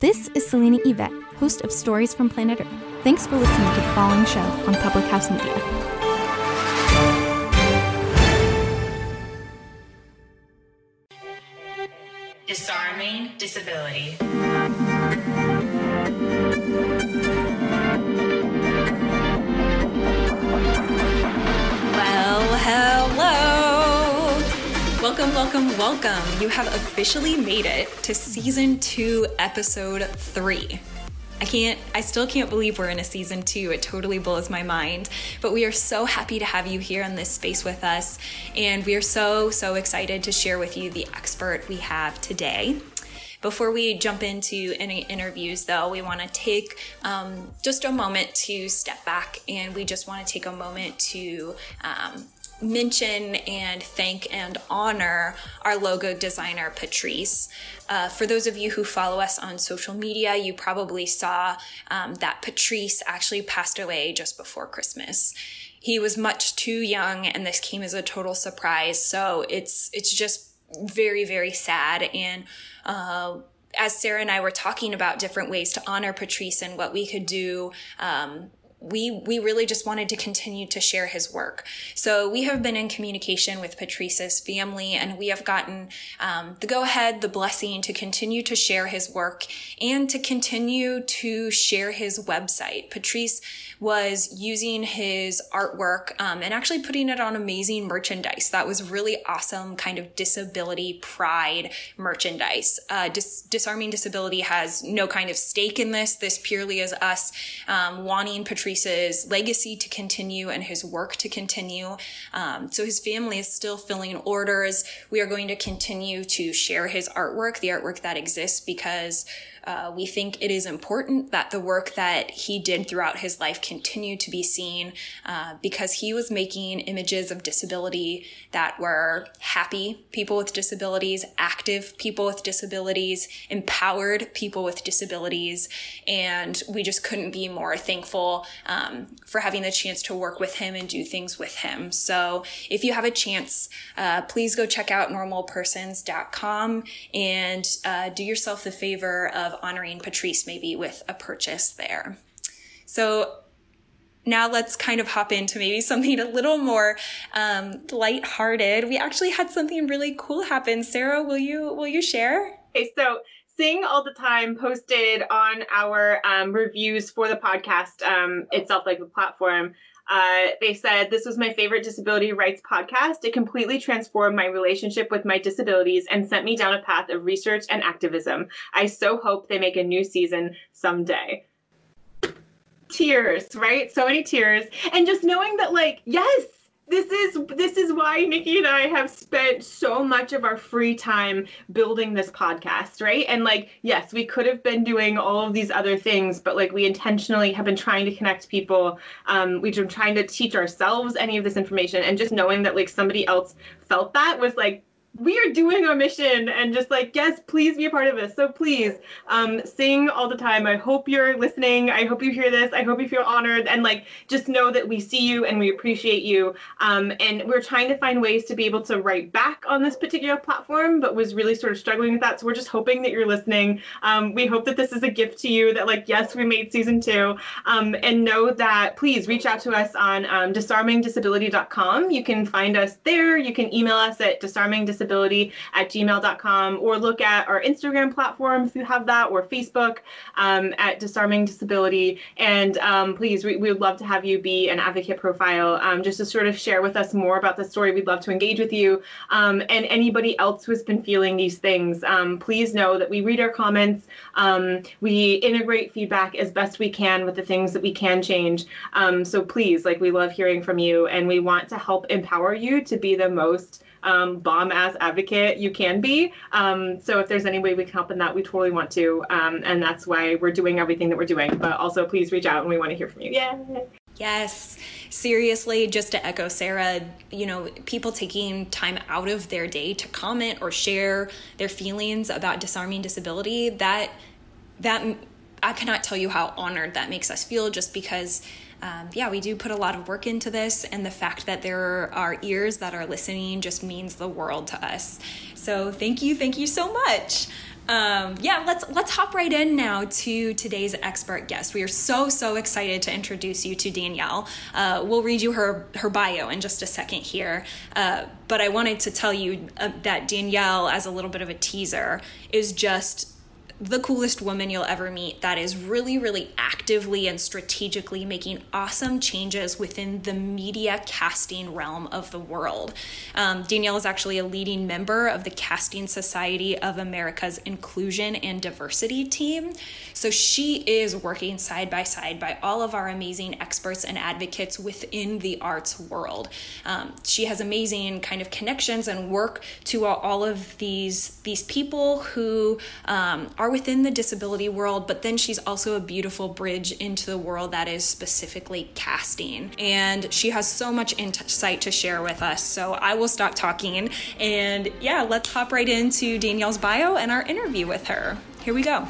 This is Selena Yvette, host of Stories from Planet Earth. Thanks for listening to the following show on Public House Media. Disarming Disability. Welcome, welcome. You have officially made it to season two, episode three. I can't, I still can't believe we're in a season two. It totally blows my mind. But we are so happy to have you here in this space with us. And we are so, so excited to share with you the expert we have today. Before we jump into any interviews, though, we want to take um, just a moment to step back and we just want to take a moment to um, mention and thank and honor our logo designer, Patrice. Uh, for those of you who follow us on social media, you probably saw um, that Patrice actually passed away just before Christmas. He was much too young, and this came as a total surprise. So it's it's just very very sad and uh, as sarah and i were talking about different ways to honor patrice and what we could do um, we we really just wanted to continue to share his work. So we have been in communication with Patrice's family, and we have gotten um, the go ahead, the blessing to continue to share his work and to continue to share his website. Patrice was using his artwork um, and actually putting it on amazing merchandise. That was really awesome, kind of disability pride merchandise. Uh, dis- Disarming Disability has no kind of stake in this. This purely is us um, wanting Patrice's legacy to continue and his work to continue. Um, so his family is still filling orders. We are going to continue to share his artwork, the artwork that exists, because uh, we think it is important that the work that he did throughout his life continue to be seen uh, because he was making images of disability that were happy people with disabilities, active people with disabilities, empowered people with disabilities. And we just couldn't be more thankful um, for having the chance to work with him and do things with him. So if you have a chance, uh, please go check out normalpersons.com and uh, do yourself the favor of honoring Patrice maybe with a purchase there. So now let's kind of hop into maybe something a little more um, lighthearted. We actually had something really cool happen. Sarah, will you will you share? Okay, so Sing All the Time posted on our um, reviews for the podcast um, itself, like the platform. Uh, they said, This was my favorite disability rights podcast. It completely transformed my relationship with my disabilities and sent me down a path of research and activism. I so hope they make a new season someday. Tears, right? So many tears. And just knowing that, like, yes, this is this is why Nikki and I have spent so much of our free time building this podcast, right? And like, yes, we could have been doing all of these other things, but like we intentionally have been trying to connect people. Um, we've been trying to teach ourselves any of this information, and just knowing that like somebody else felt that was like we are doing our mission and just like yes please be a part of this. So please um, sing all the time. I hope you're listening. I hope you hear this. I hope you feel honored. And like just know that we see you and we appreciate you. Um, and we're trying to find ways to be able to write back on this particular platform but was really sort of struggling with that. So we're just hoping that you're listening. Um, we hope that this is a gift to you that like yes we made season two. Um, and know that please reach out to us on um, disarmingdisability.com you can find us there. You can email us at disarmingdisability disability at gmail.com or look at our Instagram platform if you have that or Facebook um, at Disarming Disability. And um, please, we, we would love to have you be an advocate profile um, just to sort of share with us more about the story. We'd love to engage with you. Um, and anybody else who has been feeling these things, um, please know that we read our comments. We integrate feedback as best we can with the things that we can change. so please, like we love hearing from you and we want to help empower you to be the most um, bomb ass advocate you can be. Um, so if there's any way we can help in that, we totally want to. Um, and that's why we're doing everything that we're doing. But also, please reach out and we want to hear from you. Yay! Yes, seriously, just to echo Sarah, you know, people taking time out of their day to comment or share their feelings about disarming disability, that that I cannot tell you how honored that makes us feel just because um, yeah, we do put a lot of work into this, and the fact that there are ears that are listening just means the world to us. So thank you, thank you so much. Um, yeah, let's let's hop right in now to today's expert guest. We are so so excited to introduce you to Danielle. Uh, we'll read you her her bio in just a second here, uh, but I wanted to tell you uh, that Danielle, as a little bit of a teaser, is just the coolest woman you'll ever meet that is really, really actively and strategically making awesome changes within the media casting realm of the world. Um, Danielle is actually a leading member of the Casting Society of America's Inclusion and Diversity team. So she is working side by side by all of our amazing experts and advocates within the arts world. Um, she has amazing kind of connections and work to all of these these people who um, are within the disability world, but then she's also a beautiful bridge into the world that is specifically casting. And she has so much insight to share with us. So I will stop talking and yeah, let's hop right into Danielle's bio and our interview with her. Here we go.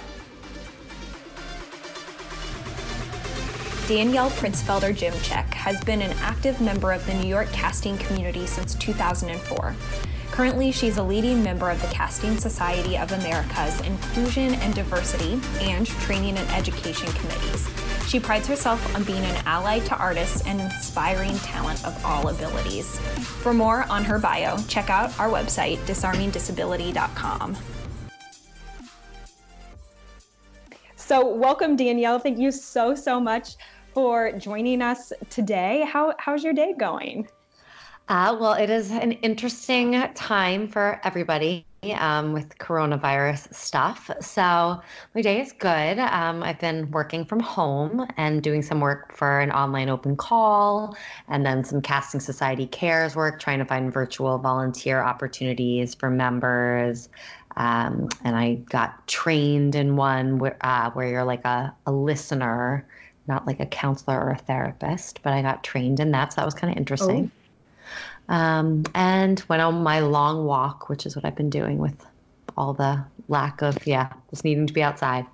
Danielle Princefelder Jimcheck has been an active member of the New York casting community since 2004. Currently, she's a leading member of the Casting Society of America's Inclusion and Diversity and Training and Education Committees. She prides herself on being an ally to artists and inspiring talent of all abilities. For more on her bio, check out our website, disarmingdisability.com. So, welcome, Danielle. Thank you so, so much for joining us today. How, how's your day going? Uh, well, it is an interesting time for everybody um, with coronavirus stuff. So my day is good. Um, I've been working from home and doing some work for an online open call and then some Casting Society Cares work, trying to find virtual volunteer opportunities for members. Um, and I got trained in one where, uh, where you're like a, a listener, not like a counselor or a therapist, but I got trained in that. So that was kind of interesting. Oh um, and went on my long walk, which is what I've been doing with all the lack of, yeah, just needing to be outside.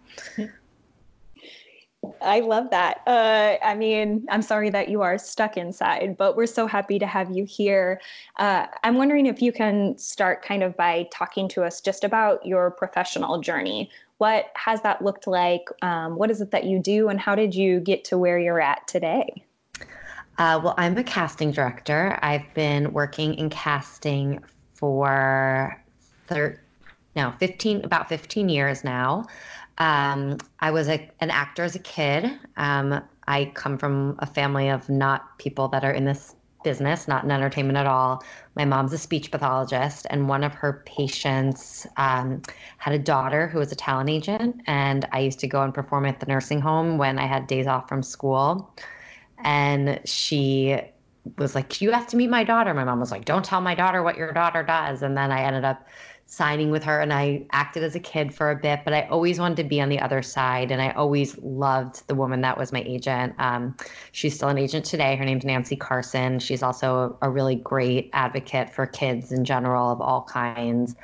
I love that. Uh, I mean, I'm sorry that you are stuck inside, but we're so happy to have you here. Uh, I'm wondering if you can start kind of by talking to us just about your professional journey. What has that looked like? Um, what is it that you do, and how did you get to where you're at today? Uh, well, I'm a casting director. I've been working in casting for thir- no, 15, about 15 years now. Um, I was a, an actor as a kid. Um, I come from a family of not people that are in this business, not in entertainment at all. My mom's a speech pathologist, and one of her patients um, had a daughter who was a talent agent. And I used to go and perform at the nursing home when I had days off from school and she was like, You have to meet my daughter. My mom was like, Don't tell my daughter what your daughter does. And then I ended up signing with her and I acted as a kid for a bit, but I always wanted to be on the other side. And I always loved the woman that was my agent. Um, she's still an agent today. Her name's Nancy Carson. She's also a, really great advocate for kids in general of all kinds.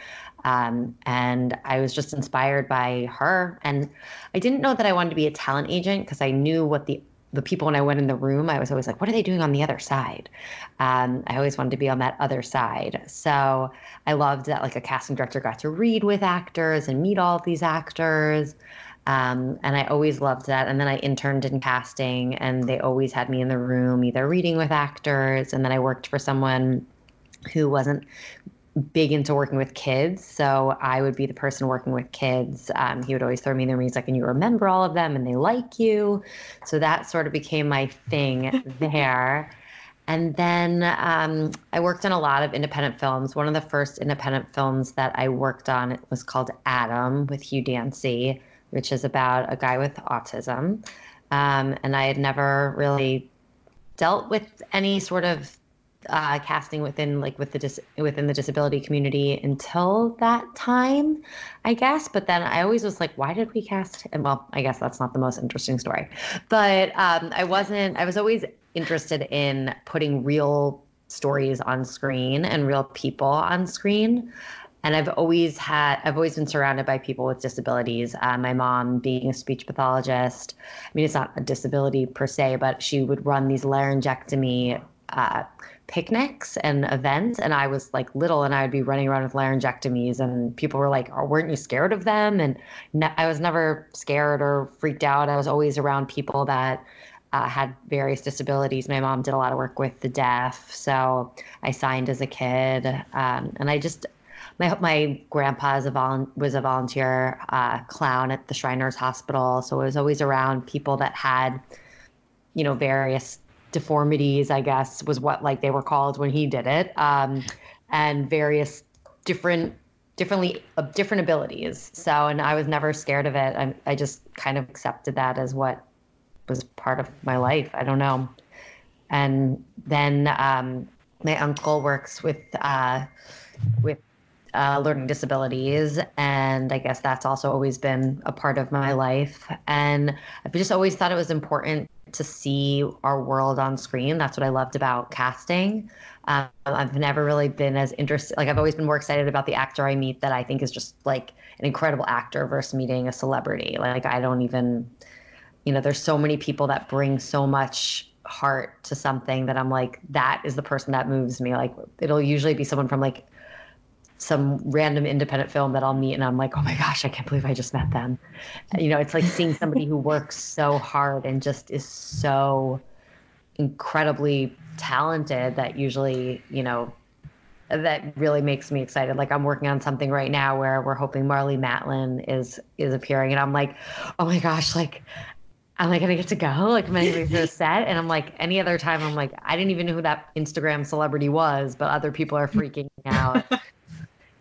Um, and I was just inspired by her. And I didn't know that I wanted to be a talent agent because I knew what the the people when I went in the room, I was always like, what are they doing on the other side? Um, I always wanted to be on that other side. So I loved that like a casting director got to read with actors and meet all these actors. Um, and I always loved that. And then I interned in casting, and they always had me in the room, either reading with actors, and then I worked for someone who wasn't big into working with kids. So I would be the person working with kids. Um, he would always throw me in the room. He's like, and you remember all of them and they like you. So that sort of became my thing there. And then um, I worked on a lot of independent films. One of the first independent films that I worked on was called Adam with Hugh Dancy, which is about a guy with autism. Um, and I had never really dealt with any sort of uh, casting within like with the dis- within the disability community until that time, I guess. But then I always was like, why did we cast? And well, I guess that's not the most interesting story. But um, I wasn't. I was always interested in putting real stories on screen and real people on screen. And I've always had, I've always been surrounded by people with disabilities. Uh, my mom being a speech pathologist. I mean, it's not a disability per se, but she would run these laryngectomy uh, picnics and events. And I was like little and I would be running around with laryngectomies and people were like, oh, weren't you scared of them? And ne- I was never scared or freaked out. I was always around people that uh, had various disabilities. My mom did a lot of work with the deaf. So I signed as a kid. Um, and I just, my my grandpa a was a volunteer uh, clown at the Shriners Hospital, so I was always around people that had, you know, various deformities. I guess was what like they were called when he did it, um, and various different differently uh, different abilities. So, and I was never scared of it. I, I just kind of accepted that as what was part of my life. I don't know. And then um, my uncle works with uh, with uh, learning disabilities. And I guess that's also always been a part of my life. And I've just always thought it was important to see our world on screen. That's what I loved about casting. Um, I've never really been as interested, like, I've always been more excited about the actor I meet that I think is just like an incredible actor versus meeting a celebrity. Like, I don't even, you know, there's so many people that bring so much heart to something that I'm like, that is the person that moves me. Like, it'll usually be someone from like some random independent film that I'll meet and I'm like, oh my gosh, I can't believe I just met them. You know, it's like seeing somebody who works so hard and just is so incredibly talented that usually, you know, that really makes me excited. Like I'm working on something right now where we're hoping Marlee Matlin is is appearing and I'm like, oh my gosh, like am I gonna get to go? Like, am I gonna be set? And I'm like, any other time, I'm like, I didn't even know who that Instagram celebrity was, but other people are freaking out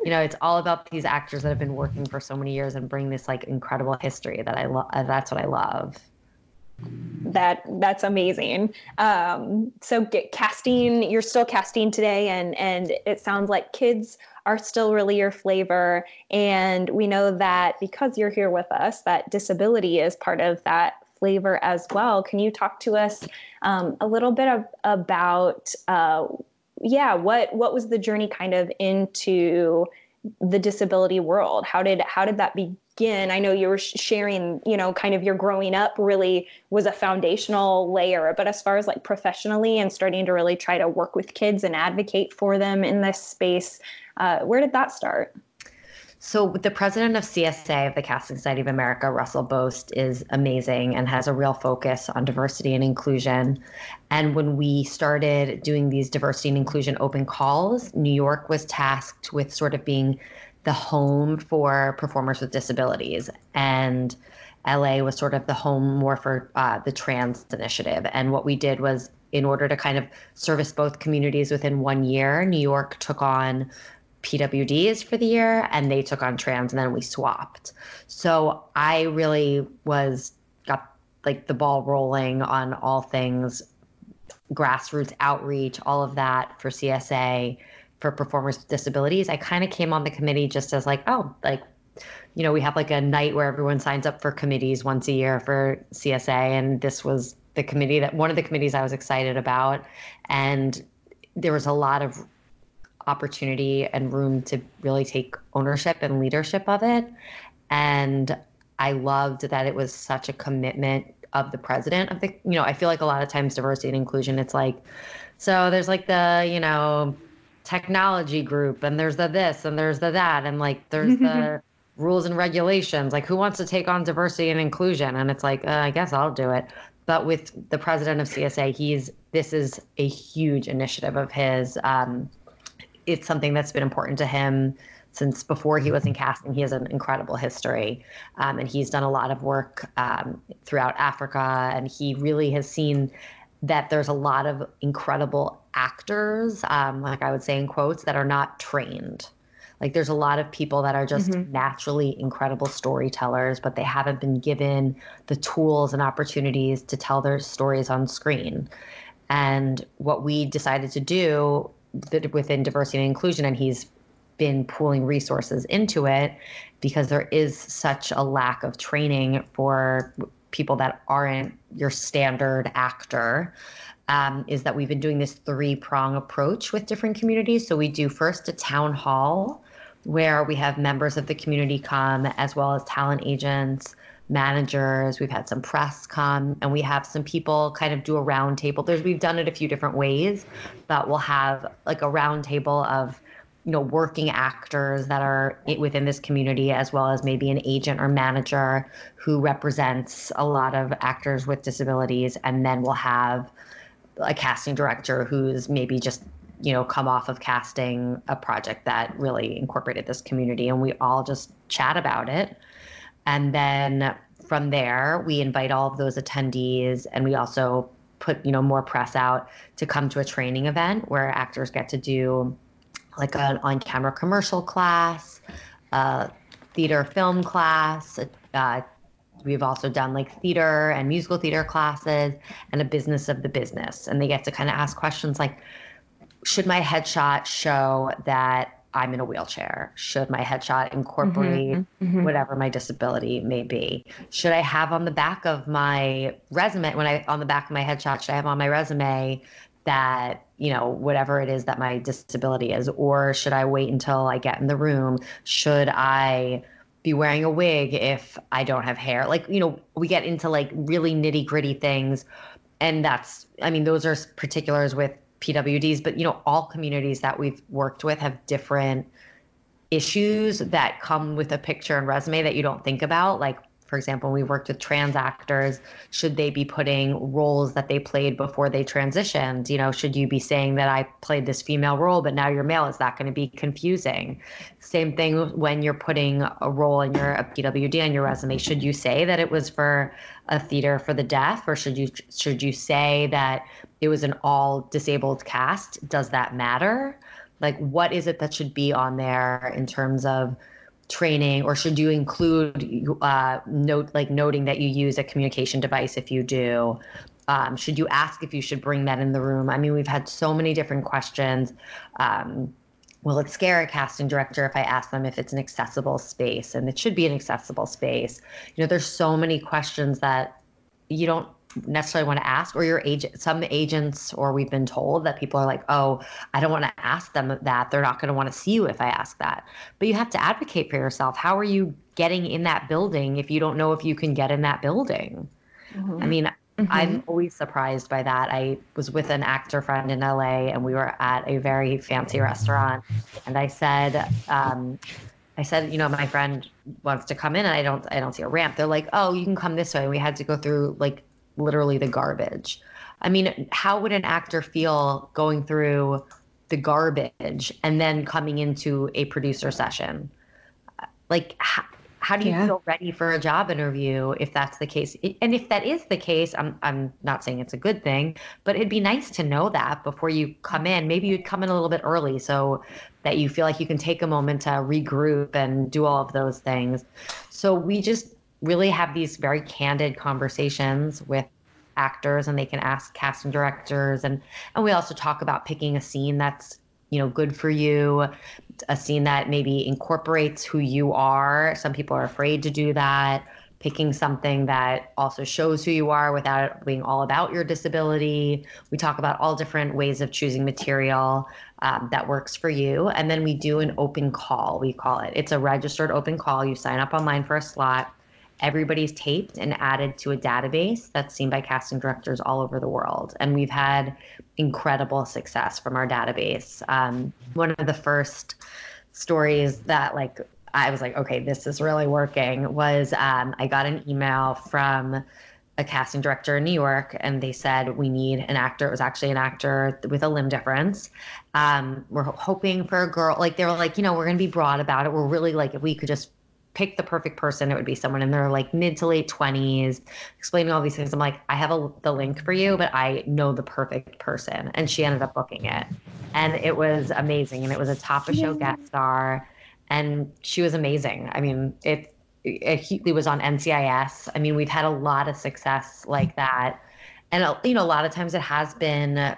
you know, it's all about these actors that have been working for so many years and bring this like incredible history that I love. That's what I love. That that's amazing. Um, so get casting, you're still casting today, and and it sounds like kids are still really your flavor. And we know that because you're here with us, that disability is part of that flavor as well. Can you talk to us um, a little bit of, about uh, yeah, what what was the journey kind of into the disability world? How did how did that begin? I know you were sharing, you know, kind of your growing up really was a foundational layer, but as far as like professionally and starting to really try to work with kids and advocate for them in this space, uh, where did that start? So, the president of CSA, of the Casting Society of America, Russell Boast, is amazing and has a real focus on diversity and inclusion. And when we started doing these diversity and inclusion open calls, New York was tasked with sort of being the home for performers with disabilities. And LA was sort of the home more for uh, the trans initiative. And what we did was, in order to kind of service both communities within one year, New York took on PWDs for the year and they took on trans and then we swapped. So I really was got like the ball rolling on all things grassroots outreach, all of that for CSA for performers with disabilities. I kind of came on the committee just as like, oh, like you know, we have like a night where everyone signs up for committees once a year for CSA and this was the committee that one of the committees I was excited about and there was a lot of opportunity and room to really take ownership and leadership of it. And I loved that it was such a commitment of the president of the, you know, I feel like a lot of times diversity and inclusion, it's like, so there's like the, you know, technology group and there's the this and there's the that and like there's the rules and regulations. Like who wants to take on diversity and inclusion? And it's like uh, i guess i'll do it. But with the president of csa he's this is a huge initiative of his um, it's something that's been important to him since before he was in casting. He has an incredible history, um, and he's done a lot of work um, throughout Africa, and he really has seen that there's a lot of incredible actors, um, like I would say in quotes, that are not trained. Like there's a lot of people that are just mm-hmm. naturally incredible storytellers, but they haven't been given the tools and opportunities to tell their stories on screen. And what we decided to do within diversity and inclusion, and he's been pooling resources into it because there is such a lack of training for people that aren't your standard actor. Um, is that we've been doing this three prong approach with different communities. So we do first a town hall where we have members of the community come as well as talent agents, managers. We've had some press come, and we have some people kind of do a roundtable. There's we've done it a few different ways, but we'll have like a roundtable of you know working actors that are within this community as well as maybe an agent or manager who represents a lot of actors with disabilities and then we'll have a casting director who's maybe just you know come off of casting a project that really incorporated this community and we all just chat about it and then from there, we invite all of those attendees and we also put, you know, more press out to come to a training event where actors get to do like an on-camera commercial class, a theater film class. Uh, we've also done like theater and musical theater classes and a business of the business. And they get to kind of ask questions like, should my headshot show that I'm in a wheelchair? Should my headshot incorporate mm-hmm, mm-hmm. whatever my disability may be? Should I have on the back of my resume, when I, on the back of my headshot, should I have on my resume that, you know, whatever it is that my disability is? Or should I wait until I get in the room? Should I be wearing a wig if I don't have hair? Like, you know, we get into like really nitty gritty things. And that's, I mean, those are particulars with PWDs, but you know, all communities that we've worked with have different issues that come with a picture and resume that you don't think about. Like, for example, we worked with trans actors. Should they be putting roles that they played before they transitioned? You know, should you be saying that I played this female role, but now you're male? Is that going to be confusing? Same thing when you're putting a role in your PWD on your resume. Should you say that it was for a theater for the deaf, or should you should you say that it was an all disabled cast, does that matter? Like, what is it that should be on there in terms of training, or should you include uh, note like noting that you use a communication device if you do? Um, should you ask if you should bring that in the room? I mean, we've had so many different questions. Um, will it scare a casting director if I ask them if it's an accessible space? And it should be an accessible space. You know, there's so many questions that you don't necessarily want to ask or your agent some agents or we've been told that people are like oh i don't want to ask them that they're not going to want to see you if i ask that but you have to advocate for yourself how are you getting in that building if you don't know if you can get in that building mm-hmm. i mean mm-hmm. i'm always surprised by that i was with an actor friend in la and we were at a very fancy restaurant and i said um, I said, you know, my friend wants to come in and I don't I don't see a ramp. They're like, "Oh, you can come this way." And we had to go through like literally the garbage. I mean, how would an actor feel going through the garbage and then coming into a producer session? Like, how, do you yeah. feel ready for a job interview if that's the case? And if that is the case, I'm I'm not saying it's a good thing, but it'd be nice to know that before you come in. Maybe you'd come in a little bit early so that you feel like you can take a moment to regroup and do all of those things. So we just really have these very candid conversations with actors and they can ask casting directors and and we also talk about picking a scene that's you know good for you a scene that maybe incorporates who you are. Some people are afraid to do that. Picking something that also shows who you are without it being all about your disability. We talk about all different ways of choosing material um, that works for you. And then we do an open call we call it. It's a registered open call. You sign up online for a slot everybody's taped and added to a database that's seen by casting directors all over the world. And we've had incredible success from our database. Um, one of the first stories that like I was like, okay, this is really working was um, I got an email from a casting director in New York, and they said we need an actor. It was actually an actor with a limb difference. Um, we're hoping for a girl. Like they were like, you know, we're going to be broad about it. We're really like, if we could just pick the perfect person, it would be someone in their like mid to late 20s, explaining all these things. I'm like, I have a, the link for you, but I know the perfect person. And she ended up booking it. And it was amazing. And it was a top of show guest star. And she was amazing. I mean, it, it, it was on NCIS. I mean, we've had a lot of success like that. and you know a lot of times it has been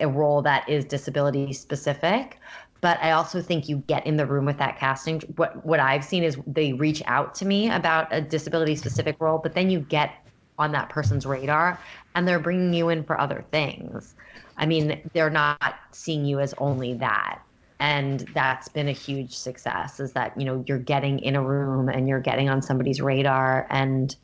a role that is disability specific but I also think you get in the room with that casting. What what I've seen is they reach out to me about a disability specific role, but then you get on that person's radar and they're bringing you in for other things. I mean, they're not seeing you as only that. And that's been a huge success is that, you know, you're getting in a room and you're getting on somebody's radar and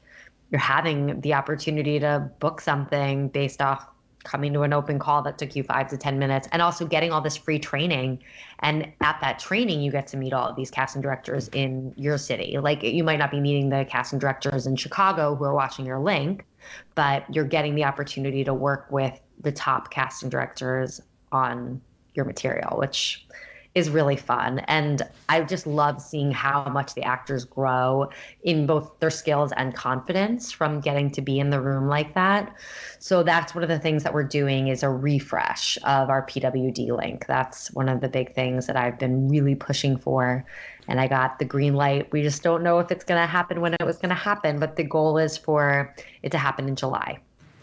you're having the opportunity to book something based off coming to an open call that took you five to 10 minutes and also getting all this free training. And at that training, you get to meet all of these casting directors in your city. Like you might not be meeting the casting directors in Chicago who are watching your link, but you're getting the opportunity to work with the top casting directors on your material, which is really fun. And I just love seeing how much the actors grow in both their skills and confidence from getting to be in the room like that. So that's one of the things that we're doing is a refresh of our PWD link. That's one of the big things that I've been really pushing for. And I got the green light. We just don't know if it's going to happen when it was going to happen, but the goal is for it to happen in July.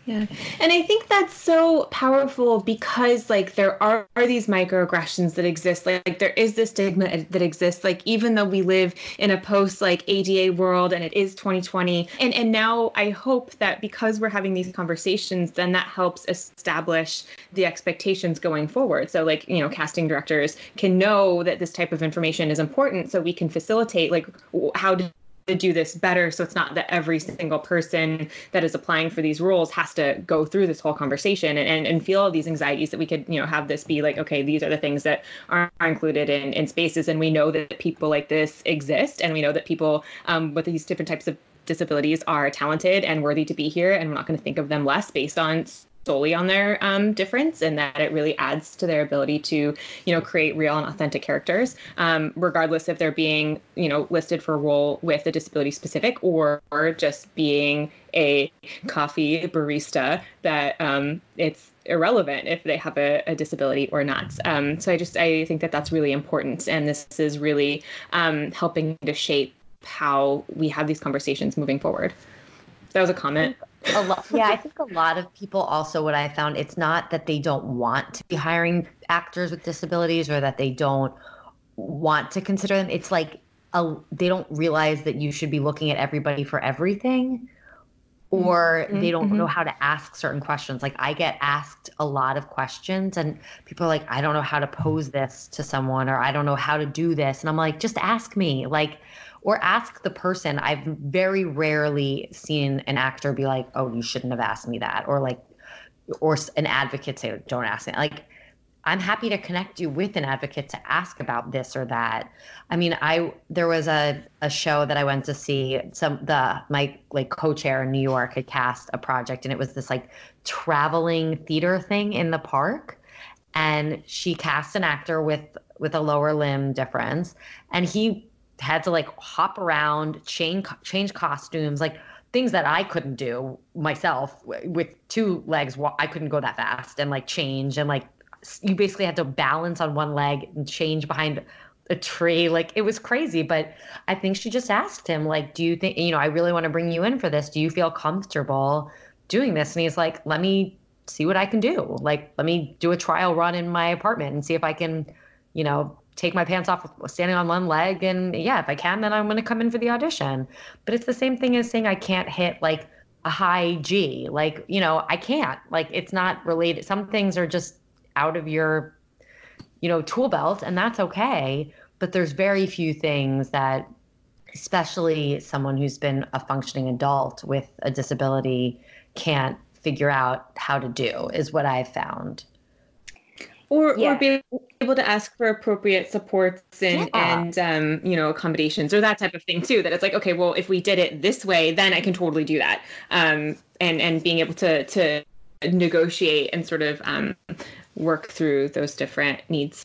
Yeah. And I think that's so powerful because like there are, are these microaggressions that exist. Like, like, there is this stigma that exists. Like even though we live in a post like ADA world and it is 2020. And and now I hope that because we're having these conversations, then that helps establish the expectations going forward. So like, you know, casting directors can know that this type of information is important so we can facilitate like how to to do this better. So it's not that every single person that is applying for these roles has to go through this whole conversation and, and, and feel all these anxieties that we could you know have this be like okay these are the things that are included in, in spaces. And we know that people like this exist and we know that people um, with these different types of disabilities are talented and worthy to be here. And we're not going to think of them less based on solely on their um, difference and that it really adds to their ability to you know create real and authentic characters um, regardless if they're being you know listed for a role with a disability specific or, or just being a coffee barista that um, it's irrelevant if they have a, a disability or not. Um, so i just i think that that's really important and this is really um, helping to shape how we have these conversations moving forward. That was a comment a lot yeah i think a lot of people also what i found it's not that they don't want to be hiring actors with disabilities or that they don't want to consider them it's like a, they don't realize that you should be looking at everybody for everything or mm-hmm. they don't mm-hmm. know how to ask certain questions like i get asked a lot of questions and people are like i don't know how to pose this to someone or i don't know how to do this and i'm like just ask me like or ask the person. I've very rarely seen an actor be like, "Oh, you shouldn't have asked me that," or like, or an advocate say, "Don't ask me." Like, I'm happy to connect you with an advocate to ask about this or that. I mean, I there was a, a show that I went to see. Some the my like co-chair in New York had cast a project, and it was this like traveling theater thing in the park. And she cast an actor with with a lower limb difference, and he had to like hop around, change change costumes, like things that I couldn't do myself with two legs. I couldn't go that fast and like change and like you basically had to balance on one leg and change behind a tree. Like it was crazy, but I think she just asked him like, "Do you think you know I really want to bring you in for this? Do you feel comfortable doing this?" And he's like, "Let me see what I can do. Like let me do a trial run in my apartment and see if I can, you know, take my pants off standing on one leg and yeah if i can then i'm going to come in for the audition. But it's the same thing as saying i can't hit like a high g. Like you know i can't. Like it's not related. Some things are just out of your you know tool belt and that's okay. But there's very few things that especially someone who's been a functioning adult with a disability can't figure out how to do is what i've found. Or yeah. or be able to ask for appropriate supports and yeah. and um, you know accommodations or that type of thing too that it's like okay well if we did it this way then i can totally do that um, and and being able to to negotiate and sort of um, work through those different needs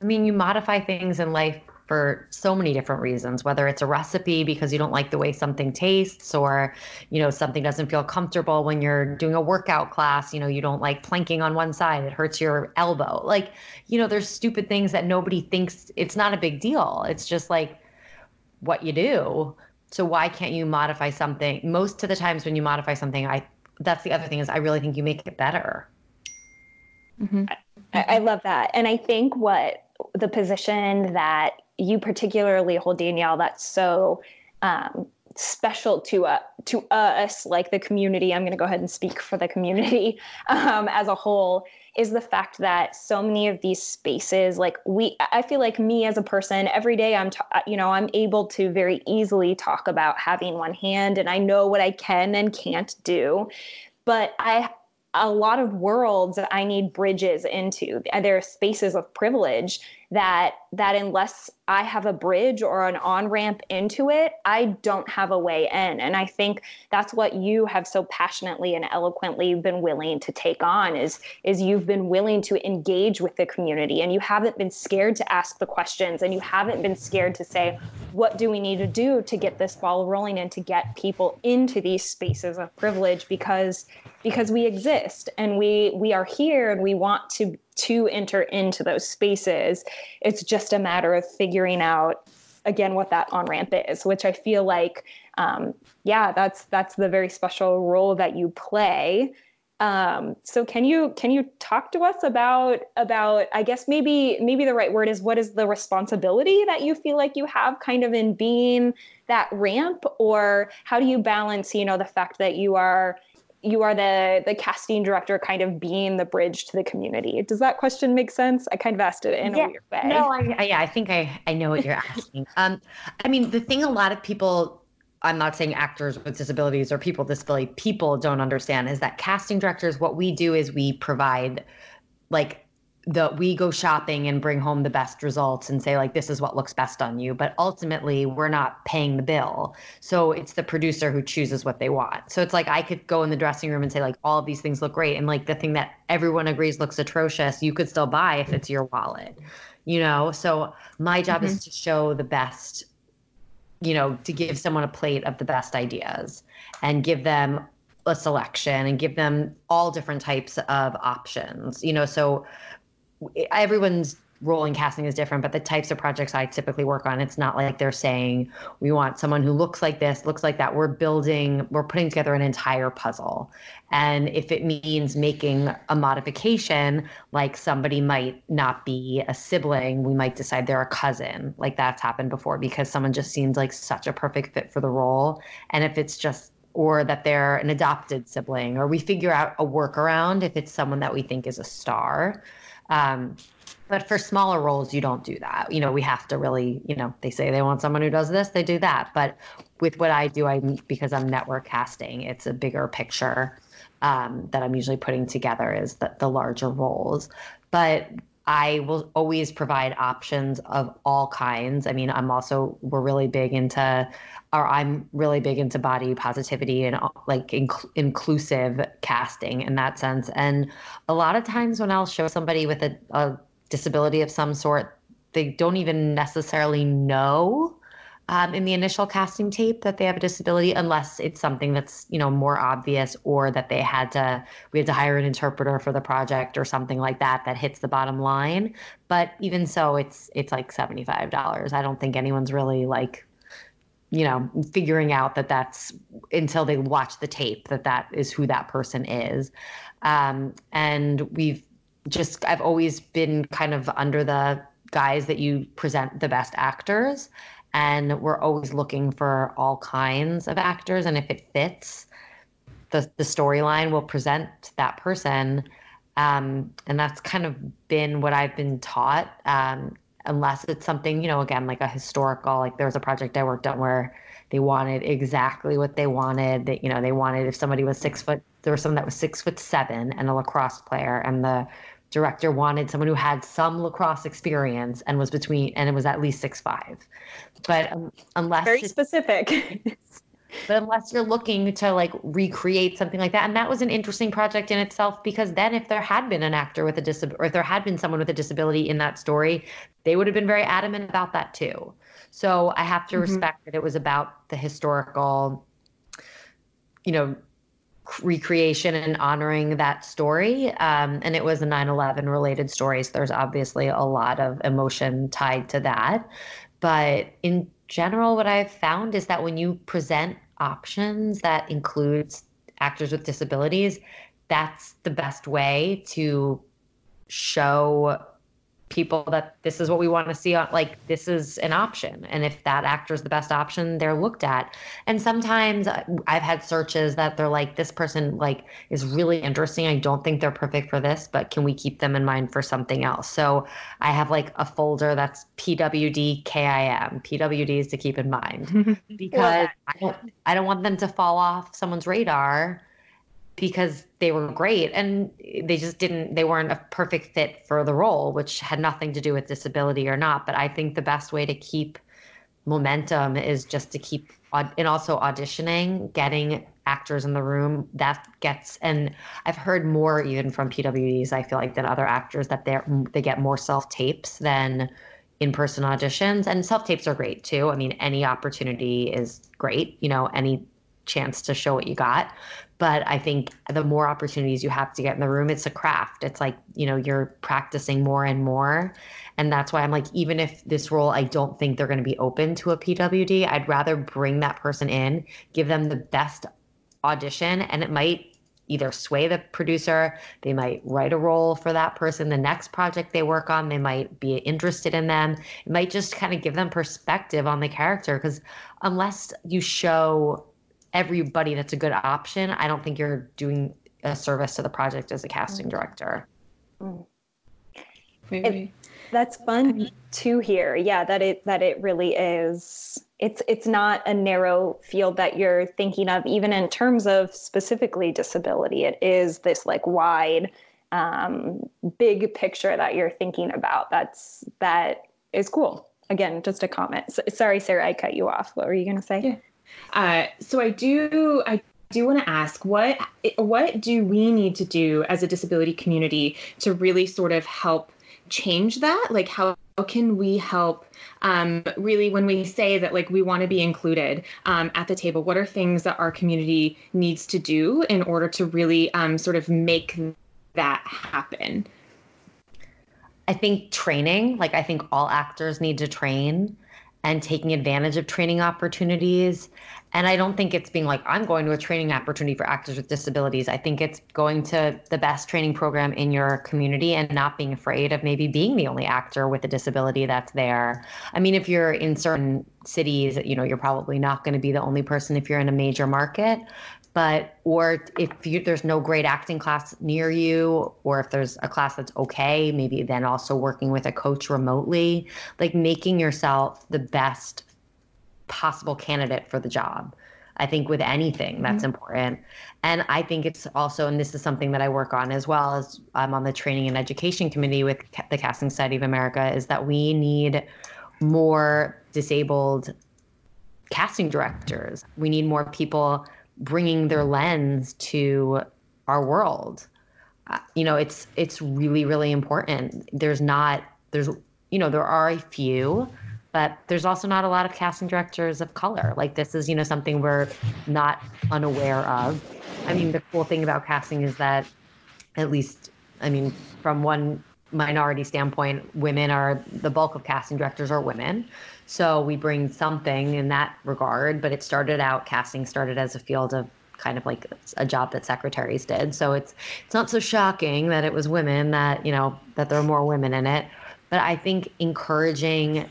i mean you modify things in life for so many different reasons, whether it's a recipe because you don't like the way something tastes or, you know, something doesn't feel comfortable when you're doing a workout class, you know, you don't like planking on one side, it hurts your elbow. Like, you know, there's stupid things that nobody thinks it's not a big deal. It's just like what you do. So why can't you modify something? Most of the times when you modify something, I that's the other thing is I really think you make it better. Mm-hmm. I, I love that. And I think what the position that you particularly hold, Danielle, that's so um, special to uh, to us, like the community. I'm going to go ahead and speak for the community um, as a whole. Is the fact that so many of these spaces, like we, I feel like me as a person, every day I'm, ta- you know, I'm able to very easily talk about having one hand, and I know what I can and can't do, but I a lot of worlds that I need bridges into. There are spaces of privilege that that unless I have a bridge or an on ramp into it, I don't have a way in. And I think that's what you have so passionately and eloquently been willing to take on is is you've been willing to engage with the community and you haven't been scared to ask the questions and you haven't been scared to say what do we need to do to get this ball rolling and to get people into these spaces of privilege because because we exist and we we are here and we want to to enter into those spaces. It's just a matter of figuring out again what that on ramp is, which I feel like, um, yeah, that's that's the very special role that you play. Um, so can you can you talk to us about about I guess maybe maybe the right word is what is the responsibility that you feel like you have kind of in being that ramp or how do you balance you know the fact that you are you are the the casting director kind of being the bridge to the community. Does that question make sense? I kind of asked it in yeah. a weird way. No I, I, yeah i think i i know what you're asking. Um i mean the thing a lot of people i'm not saying actors with disabilities or people with disability people don't understand is that casting directors what we do is we provide like the we go shopping and bring home the best results and say like this is what looks best on you. But ultimately we're not paying the bill. So it's the producer who chooses what they want. So it's like i could go in the dressing room and say like all of these things look great. And like the thing that everyone agrees looks atrocious you could still buy if it's your wallet you know? So my job mm-hmm. is to show the best you know to give someone a plate of the best ideas and give them a selection and give them all different types of options you know? So everyone's role in casting is different, but the types of projects I typically work on, it's not like they're saying, we want someone who looks like this, looks like that. We're building, we're putting together an entire puzzle. And if it means making a modification, like somebody might not be a sibling, we might decide they're a cousin. Like that's happened before because someone just seems like such a perfect fit for the role. And if it's just, or that they're an adopted sibling, or we figure out a workaround if it's someone that we think is a star. Um, but for smaller roles, you don't do that. You know, we have to really, you know, they say they want someone who does this, they do that. But with what I do, I because I'm network casting, it's a bigger picture um, that I'm usually putting together is the, the larger roles. But I will always provide options of all kinds. I mean, I'm also we're really big into or I'm really big into body positivity and like inc- inclusive casting in that sense. And a lot of times when I'll show somebody with a, a disability of some sort, they don't even necessarily know um, in the initial casting tape that they have a disability unless it's something that's you know more obvious or that they had to we had to hire an interpreter for the project or something like that that hits the bottom line but even so it's it's like $75 i don't think anyone's really like you know, figuring out that that's until they watch the tape that that is who that person is. Um, and we've just, I've always been kind of under the guise that you present the best actors. And we're always looking for all kinds of actors. And if it fits, the, the storyline will present that person. Um, and that's kind of been what I've been taught. Um, unless it's something, you know, again, like a historical, like there was a project I worked on where they wanted exactly what they wanted. That, you know, they wanted if somebody was six foot, there was someone that was six foot seven and a lacrosse player, and the director wanted someone who had some lacrosse experience and was between, and it was at least six five. But um, unless very specific. but unless you're looking to like recreate something like that and that was an interesting project in itself because then if there had been an actor with a disability or if there had been someone with a disability in that story they would have been very adamant about that too so i have to mm-hmm. respect that it was about the historical you know recreation and honoring that story um, and it was a 9-11 related story so there's obviously a lot of emotion tied to that but in general, what I've found is that when you present options that includes actors with disabilities, that's the best way to show people that this is what we want to see on like this is an option. And if that actor is the best option they're looked at. And sometimes uh, i've had searches that they're like this person like is really interesting. I don't think they're perfect for this but can we keep them in mind for something else? So i have like a folder that's pwd kim pwd is to keep in mind. Because i don't i don't want them to fall off someone's radar because they were great. And they just didn't they weren't a perfect fit for the role which had nothing to do with disability or not. But i think the best way to keep momentum is just to keep and also auditioning getting actors in the room. That gets and i've heard more even from pwds i feel like than other actors that they they get more self tapes than in-person auditions. And self tapes are great too. I mean any opportunity is great. You know any chance to show what you got but I think the more opportunities you have to get in the room, it's a craft. It's like, you know, you're practicing more and more. And that's why I'm like, even if this role, I don't think they're going to be open to a PWD, I'd rather bring that person in, give them the best audition, and it might either sway the producer, they might write a role for that person, the next project they work on, they might be interested in them. It might just kind of give them perspective on the character because unless you show everybody that's a good option, I don't think you're doing a service to the project as a casting mm. director. Mm. It, that's fun to hear. Yeah, that it that it really is. It's it's not a narrow field that you're thinking of, even in terms of specifically disability. It is this like wide, um, big picture that you're thinking about. That's that is cool. Again, just a comment. So, sorry, Sarah, I cut you off. What were you going to say? Yeah. Uh, so I do I do want to ask what what do we need to do as a disability community to really sort of help change that? Like how can we help um, really when we say that like we want to be included um, at the table what are things that our community needs to do in order to really um, sort of make that happen i think training like i think all actors need to train and taking advantage of training opportunities. And I don't think it's being like, I'm going to a training opportunity for actors with disabilities. I think it's going to the best training program in your community and not being afraid of maybe being the only actor with a disability that's there. I mean, if you're in certain cities, you know, you're probably not going to be the only person if you're in a major market but or if you, there's no great acting class near you or if there's a class that's okay maybe then also working with a coach remotely like making yourself the best possible candidate for the job i think with anything that's mm-hmm. important and i think it's also and this is something that i work on as well as i'm on the training and education committee with the casting society of america is that we need more disabled casting directors we need more people bringing their lens to our world. Uh, you know, it's it's really really important. There's not there's you know there are a few, but there's also not a lot of casting directors of color. Like this is you know something we're not unaware of. I mean, the cool thing about casting is that at least I mean from one minority standpoint, women are the bulk of casting directors are women. So we bring something in that regard, but it started out casting started as a field of kind of like a job that secretaries did. So it's it's not so shocking that it was women that, you know, that there are more women in it. But I think encouraging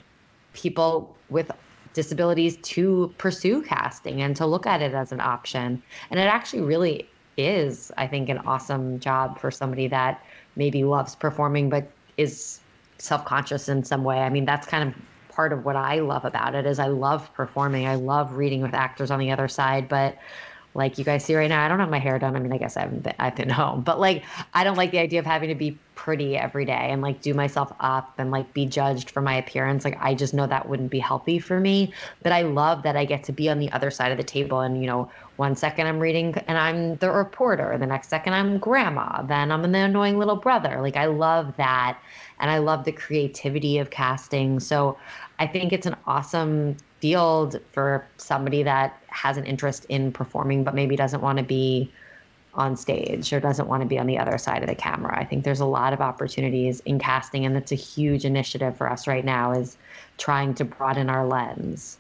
people with disabilities to pursue casting and to look at it as an option. And it actually really is, I think, an awesome job for somebody that maybe loves performing but is self-conscious in some way. I mean, that's kind of part of what I love about it is I love performing. I love reading with actors on the other side, but like you guys see right now, I don't have my hair done. I mean, I guess I haven't been, I've been home, but like, I don't like the idea of having to be pretty every day and like do myself up and like be judged for my appearance. Like, I just know that wouldn't be healthy for me. But I love that I get to be on the other side of the table. And, you know, one second I'm reading and I'm the reporter, the next second I'm grandma, then I'm the annoying little brother. Like, I love that. And I love the creativity of casting. So I think it's an awesome field for somebody that has an interest in performing, but maybe doesn't want to be on stage or doesn't want to be on the other side of the camera. I think there's a lot of opportunities in casting, and that's a huge initiative for us right now is trying to broaden our lens.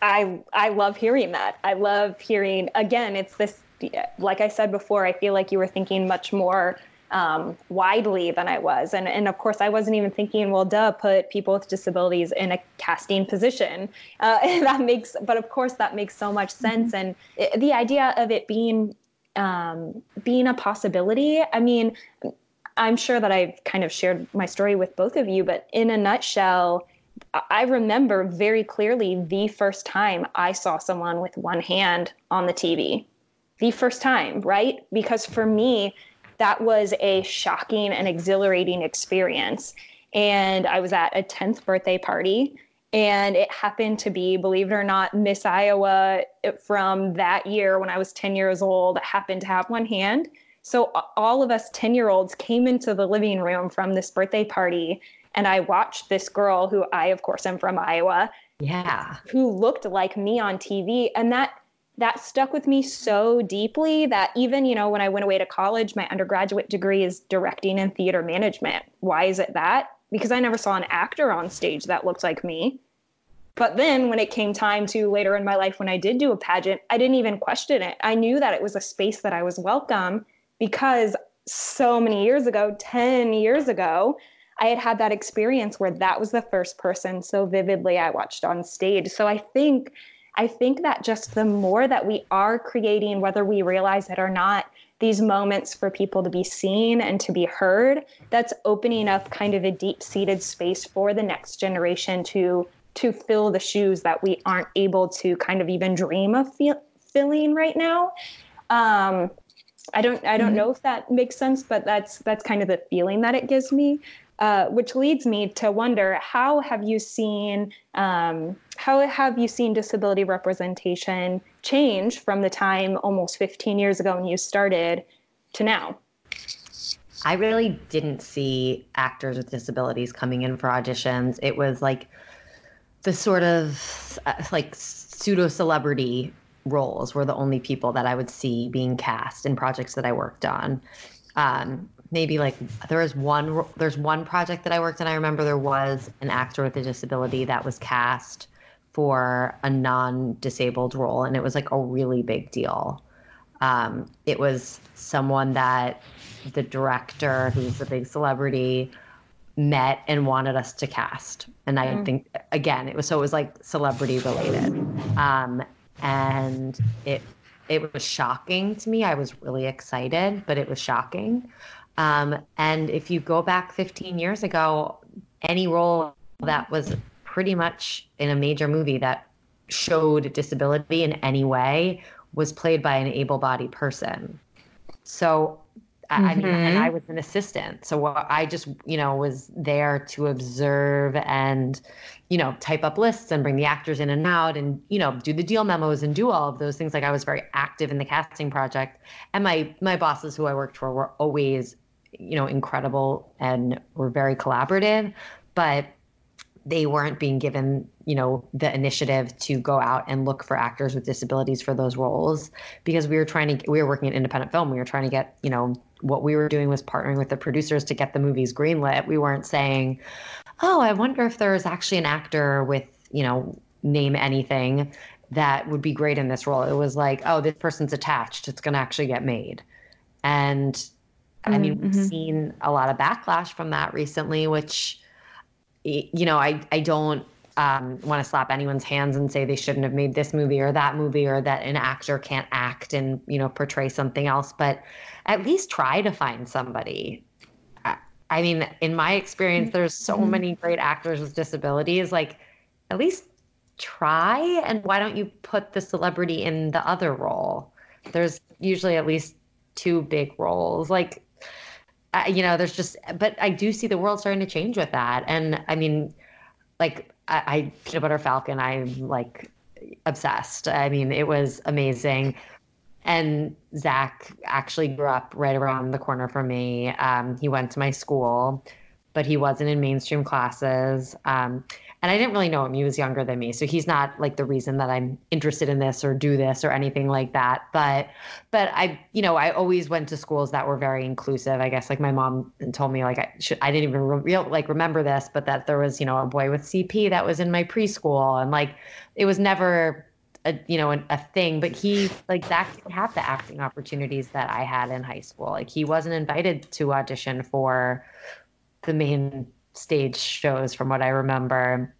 I I love hearing that. I love hearing again. It's this like I said before, I feel like you were thinking much more um, widely than I was. And, and of course, I wasn't even thinking, well, duh, put people with disabilities in a casting position. Uh, that makes, but of course, that makes so much sense. And it, the idea of it being um, being a possibility, I mean, I'm sure that I've kind of shared my story with both of you, but in a nutshell, I remember very clearly the first time I saw someone with one hand on the TV. The first time, right? Because for me, that was a shocking and exhilarating experience. And I was at a 10th birthday party, and it happened to be, believe it or not, Miss Iowa from that year when I was 10 years old happened to have one hand. So all of us 10 year olds came into the living room from this birthday party, and I watched this girl who I, of course, am from Iowa. Yeah. Who looked like me on TV. And that that stuck with me so deeply that even, you know, when I went away to college, my undergraduate degree is directing and theater management. Why is it that? Because I never saw an actor on stage that looked like me. But then when it came time to later in my life, when I did do a pageant, I didn't even question it. I knew that it was a space that I was welcome because so many years ago, 10 years ago, I had had that experience where that was the first person so vividly I watched on stage. So I think I think that just the more that we are creating, whether we realize it or not, these moments for people to be seen and to be heard, that's opening up kind of a deep seated space for the next generation to to fill the shoes that we aren't able to kind of even dream of feel, filling right now. Um, I don't I don't mm-hmm. know if that makes sense, but that's that's kind of the feeling that it gives me. Uh, which leads me to wonder how have you seen um, how have you seen disability representation change from the time almost 15 years ago when you started to now? I really didn't see actors with disabilities coming in for auditions. It was like the sort of uh, like pseudo celebrity roles were the only people that i would see being cast in projects that i worked on. Um, maybe like there is one there's one project that I worked on. I remember there was an actor with a disability that was cast for a non-disabled role, and it was like a really big deal. Um, it was someone that the director, who's a big celebrity, met and wanted us to cast, and I mm. think again it was so it was like celebrity related, um, and it it was shocking to me. I was really excited, but it was shocking. Um, and if you go back 15 years ago, any role that was pretty much in a major movie that showed disability in any way was played by an able bodied person. So, mm-hmm. I mean, and I mm-hmm. was an assistant. So I just, you know, was there to observe and, you know, type up lists and bring the actors in and out and, you know, do the deal memos and do all of those things. Like I was very active in the casting project. And my, my bosses who I worked for were always you know, incredible and were very collaborative, but they weren't being given, you know, the initiative to go out and look for actors with disabilities for those roles because we were trying to we were working in independent film. We were trying to get, you know, what we were doing was partnering with the producers to get the movies greenlit. We weren't saying, "Oh, I wonder if there's actually an actor with, you know, name anything that would be great in this role." It was like, "Oh, this person's attached. It's going to actually get made." And I mean, mm-hmm. we've seen a lot of backlash from that recently, which, you know, I, I don't um, want to slap anyone's hands and say they shouldn't have made this movie or that movie or that an actor can't act and, you know, portray something else, but at least try to find somebody. I mean, in my experience, mm-hmm. there's so mm-hmm. many great actors with disabilities. Like, at least try. And why don't you put the celebrity in the other role? There's usually at least two big roles. Like, I, you know, there's just, but I do see the world starting to change with that. And I mean, like, I, I Peanut Butter Falcon, I'm like obsessed. I mean, it was amazing. And Zack actually grew up right around the corner from me. Um, he went to my school, but he wasn't in mainstream classes. Um, and I didn't really know him. He was younger than me, so he's not like the reason that I'm interested in this or do this or anything like that. But, but I, you know, I always went to schools that were very inclusive. I guess like my mom told me like I should, I didn't even re- like remember this, but that there was you know a boy with CP that was in my preschool, and like it was never a you know a, a thing but he like zack didn't have the acting opportunities that i had in high school like he wasn't invited to audition for the main stage shows from what i remember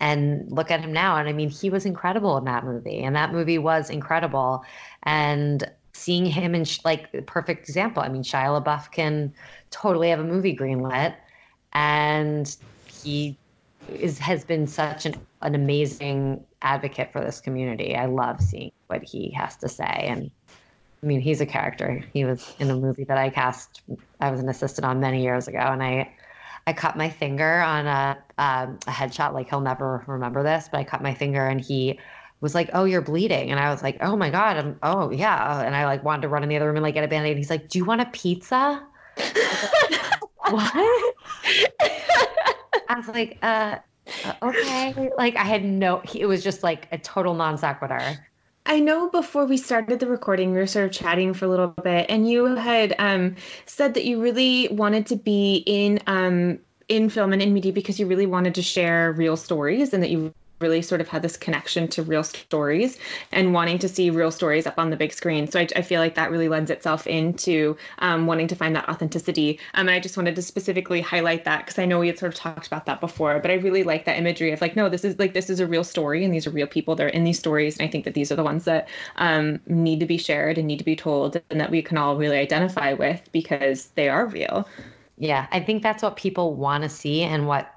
and look at him now and i mean he was incredible in that movie and that movie was incredible and seeing him in like the perfect example i mean shia labeouf can totally have a movie greenlit and he is has been such an, an amazing advocate for this community. I love seeing what he has to say. And I mean, he's a character. He was in a movie that I cast. I was an assistant on many years ago, and I, I cut my finger on a um, a headshot. Like he'll never remember this, but I cut my finger, and he was like, "Oh, you're bleeding," and I was like, "Oh my god, I'm, oh yeah," and I like wanted to run in the other room and like get a band-aid. He's like, "Do you want a pizza?" what? I was like, uh, uh, okay. Like I had no, it was just like a total non sequitur. I know before we started the recording, we were sort of chatting for a little bit, and you had um, said that you really wanted to be in um, in film and in media because you really wanted to share real stories, and that you really sort of had this connection to real stories and wanting to see real stories up on the big screen. So I, I feel like that really lends itself into um, wanting to find that authenticity. Um, and I just wanted to specifically highlight that because I know we had sort of talked about that before, but I really like that imagery of like, no, this is like, this is a real story and these are real people. that are in these stories. And I think that these are the ones that um, need to be shared and need to be told and that we can all really identify with because they are real. Yeah, I think that's what people want to see and what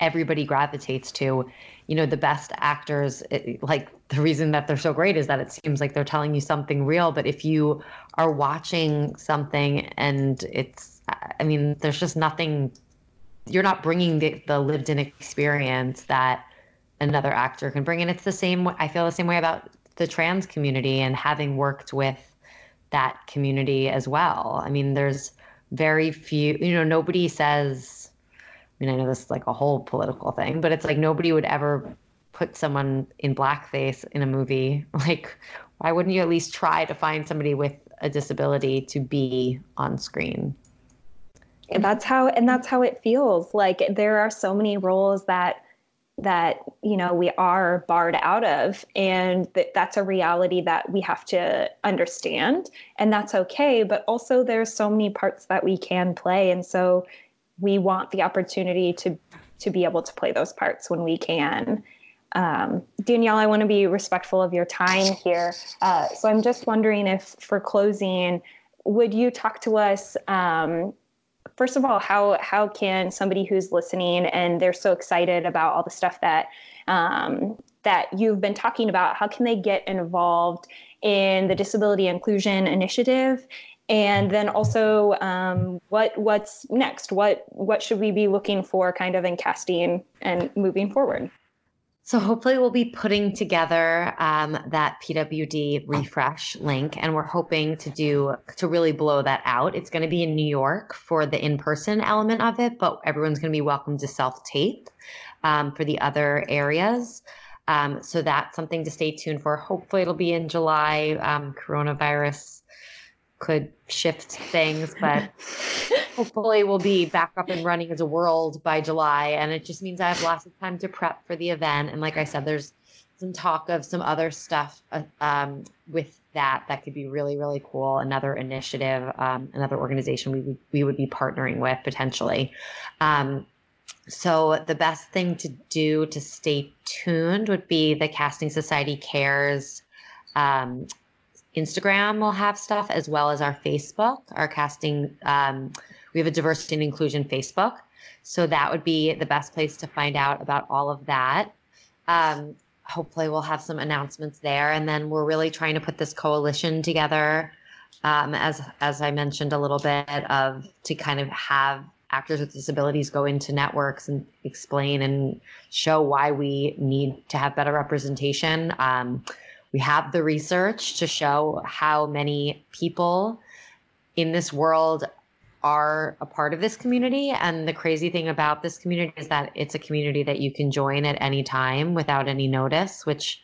everybody gravitates to you know the best actors it, like the reason that they're so great is that it seems like they're telling you something real but if you are watching something and it's i mean there's just nothing you're not bringing the, the lived in experience that another actor can bring. And it's the same i feel the same way about the trans community and having worked with that community as well. I mean there's very few you know nobody says mean, I know this is like a whole political thing, but it's like nobody would ever put someone in blackface in a movie. Like, why wouldn't you at least try to find somebody with a disability to be on screen? And that's how, and that's how it feels. Like there are so many roles that that you know we are barred out of and that that's a reality that we have to understand and that's okay but also there's so many parts that we can play and so we want the opportunity to to be able to play those parts when we can. Um, Danielle, I want to be respectful of your time here. Uh, so I'm just wondering if, for closing, would you talk to us? Um, first of all, how how can somebody who's listening and they're so excited about all the stuff that um, that you've been talking about, how can they get involved in the Disability Inclusion Initiative and then also um, what what's next? What what should we be looking for kind of in casting and moving forward? So hopefully we'll be putting together um, that pwd refresh link and we're hoping to do to really blow that out. It's going to be in new york for the in-person element of it but everyone's going to be welcome to self-tape um, for the other areas. Um, so that's something to stay tuned for. Hopefully it'll be in july um, coronavirus could shift things, but hopefully we'll be back up and running as a world by July. And it just means I have lots of time to prep for the event. And like I said, there's some talk of some other stuff uh, um, with that that could be really, really cool. Another initiative, um, another organization we would, we would be partnering with potentially. Um, so the best thing to do to stay tuned would be the Casting Society Cares um, Instagram will have stuff as well as our Facebook, our casting. Um, we have a diversity and inclusion Facebook. So that would be the best place to find out about all of that. Um, hopefully, we'll have some announcements there. And then we're really trying to put this coalition together, um, as as I mentioned a little bit of to kind of have actors with disabilities go into networks and explain and show why we need to have better representation. Um, we have the research to show how many people in this world are a part of this community. And the crazy thing about this community is that it's a community that you can join at any time without any notice, which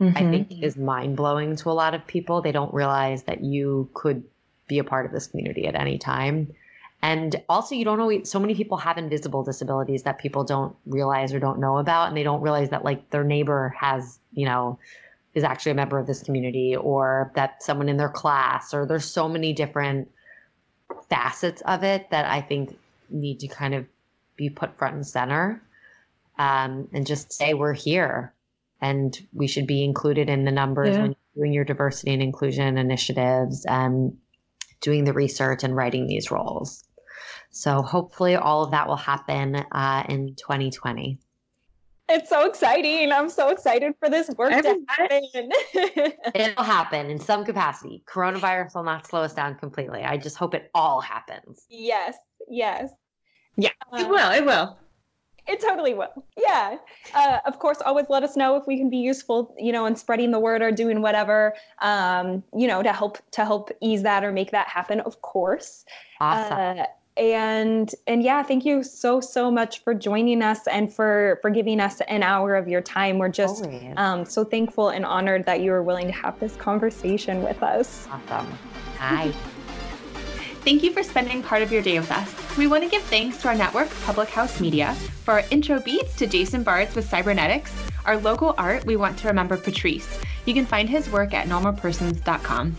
mm-hmm. I think is mind blowing to a lot of people. They don't realize that you could be a part of this community at any time. And also, you don't know, so many people have invisible disabilities that people don't realize or don't know about. And they don't realize that, like, their neighbor has, you know, is actually a member of this community or that someone in their class or there's so many different facets of it that I think need to kind of be put front and center um, and just say we're here and we should be included in the numbers Yeah. when you're doing your diversity and inclusion initiatives and doing the research and writing these roles. So hopefully all of that will happen uh, in 2020. It's so exciting. I'm so excited for this work to happen. It'll happen in some capacity. Coronavirus will not slow us down completely. I just hope it all happens. yes, yes. Yeah, it will. It will. It totally will. Yeah. Uh, of course, always let us know if we can be useful, you know, in spreading the word or doing whatever, um, you know, to help to help ease that or make that happen. Of course. Awesome. Uh, and and yeah, thank you so so much for joining us and for for giving us an hour of your time. We're just Always. um, so thankful and honored that you were willing to have this conversation with us. Awesome. Hi. Thank you for spending part of your day with us. We want to give thanks to our network, Public House Media, for our intro beats to Jason Bartz with Cybernetics. Our logo art, we want to remember Patrice. You can find his work at normalpersons.com.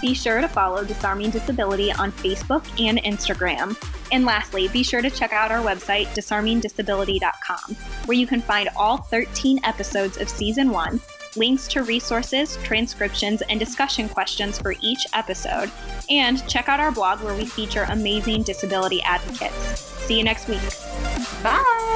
Be sure to follow Disarming Disability on Facebook and Instagram. And lastly, be sure to check out our website, disarmingdisability.com, where you can find all 13 episodes of Season 1, links to resources, transcriptions, and discussion questions for each episode, and check out our blog where we feature amazing disability advocates. See you next week. Bye!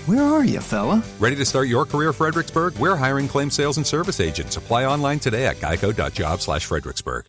Where are you, fella? Ready to start your career, Fredericksburg? We're hiring claim sales and service agents. Apply online today at geico.job slash Fredericksburg.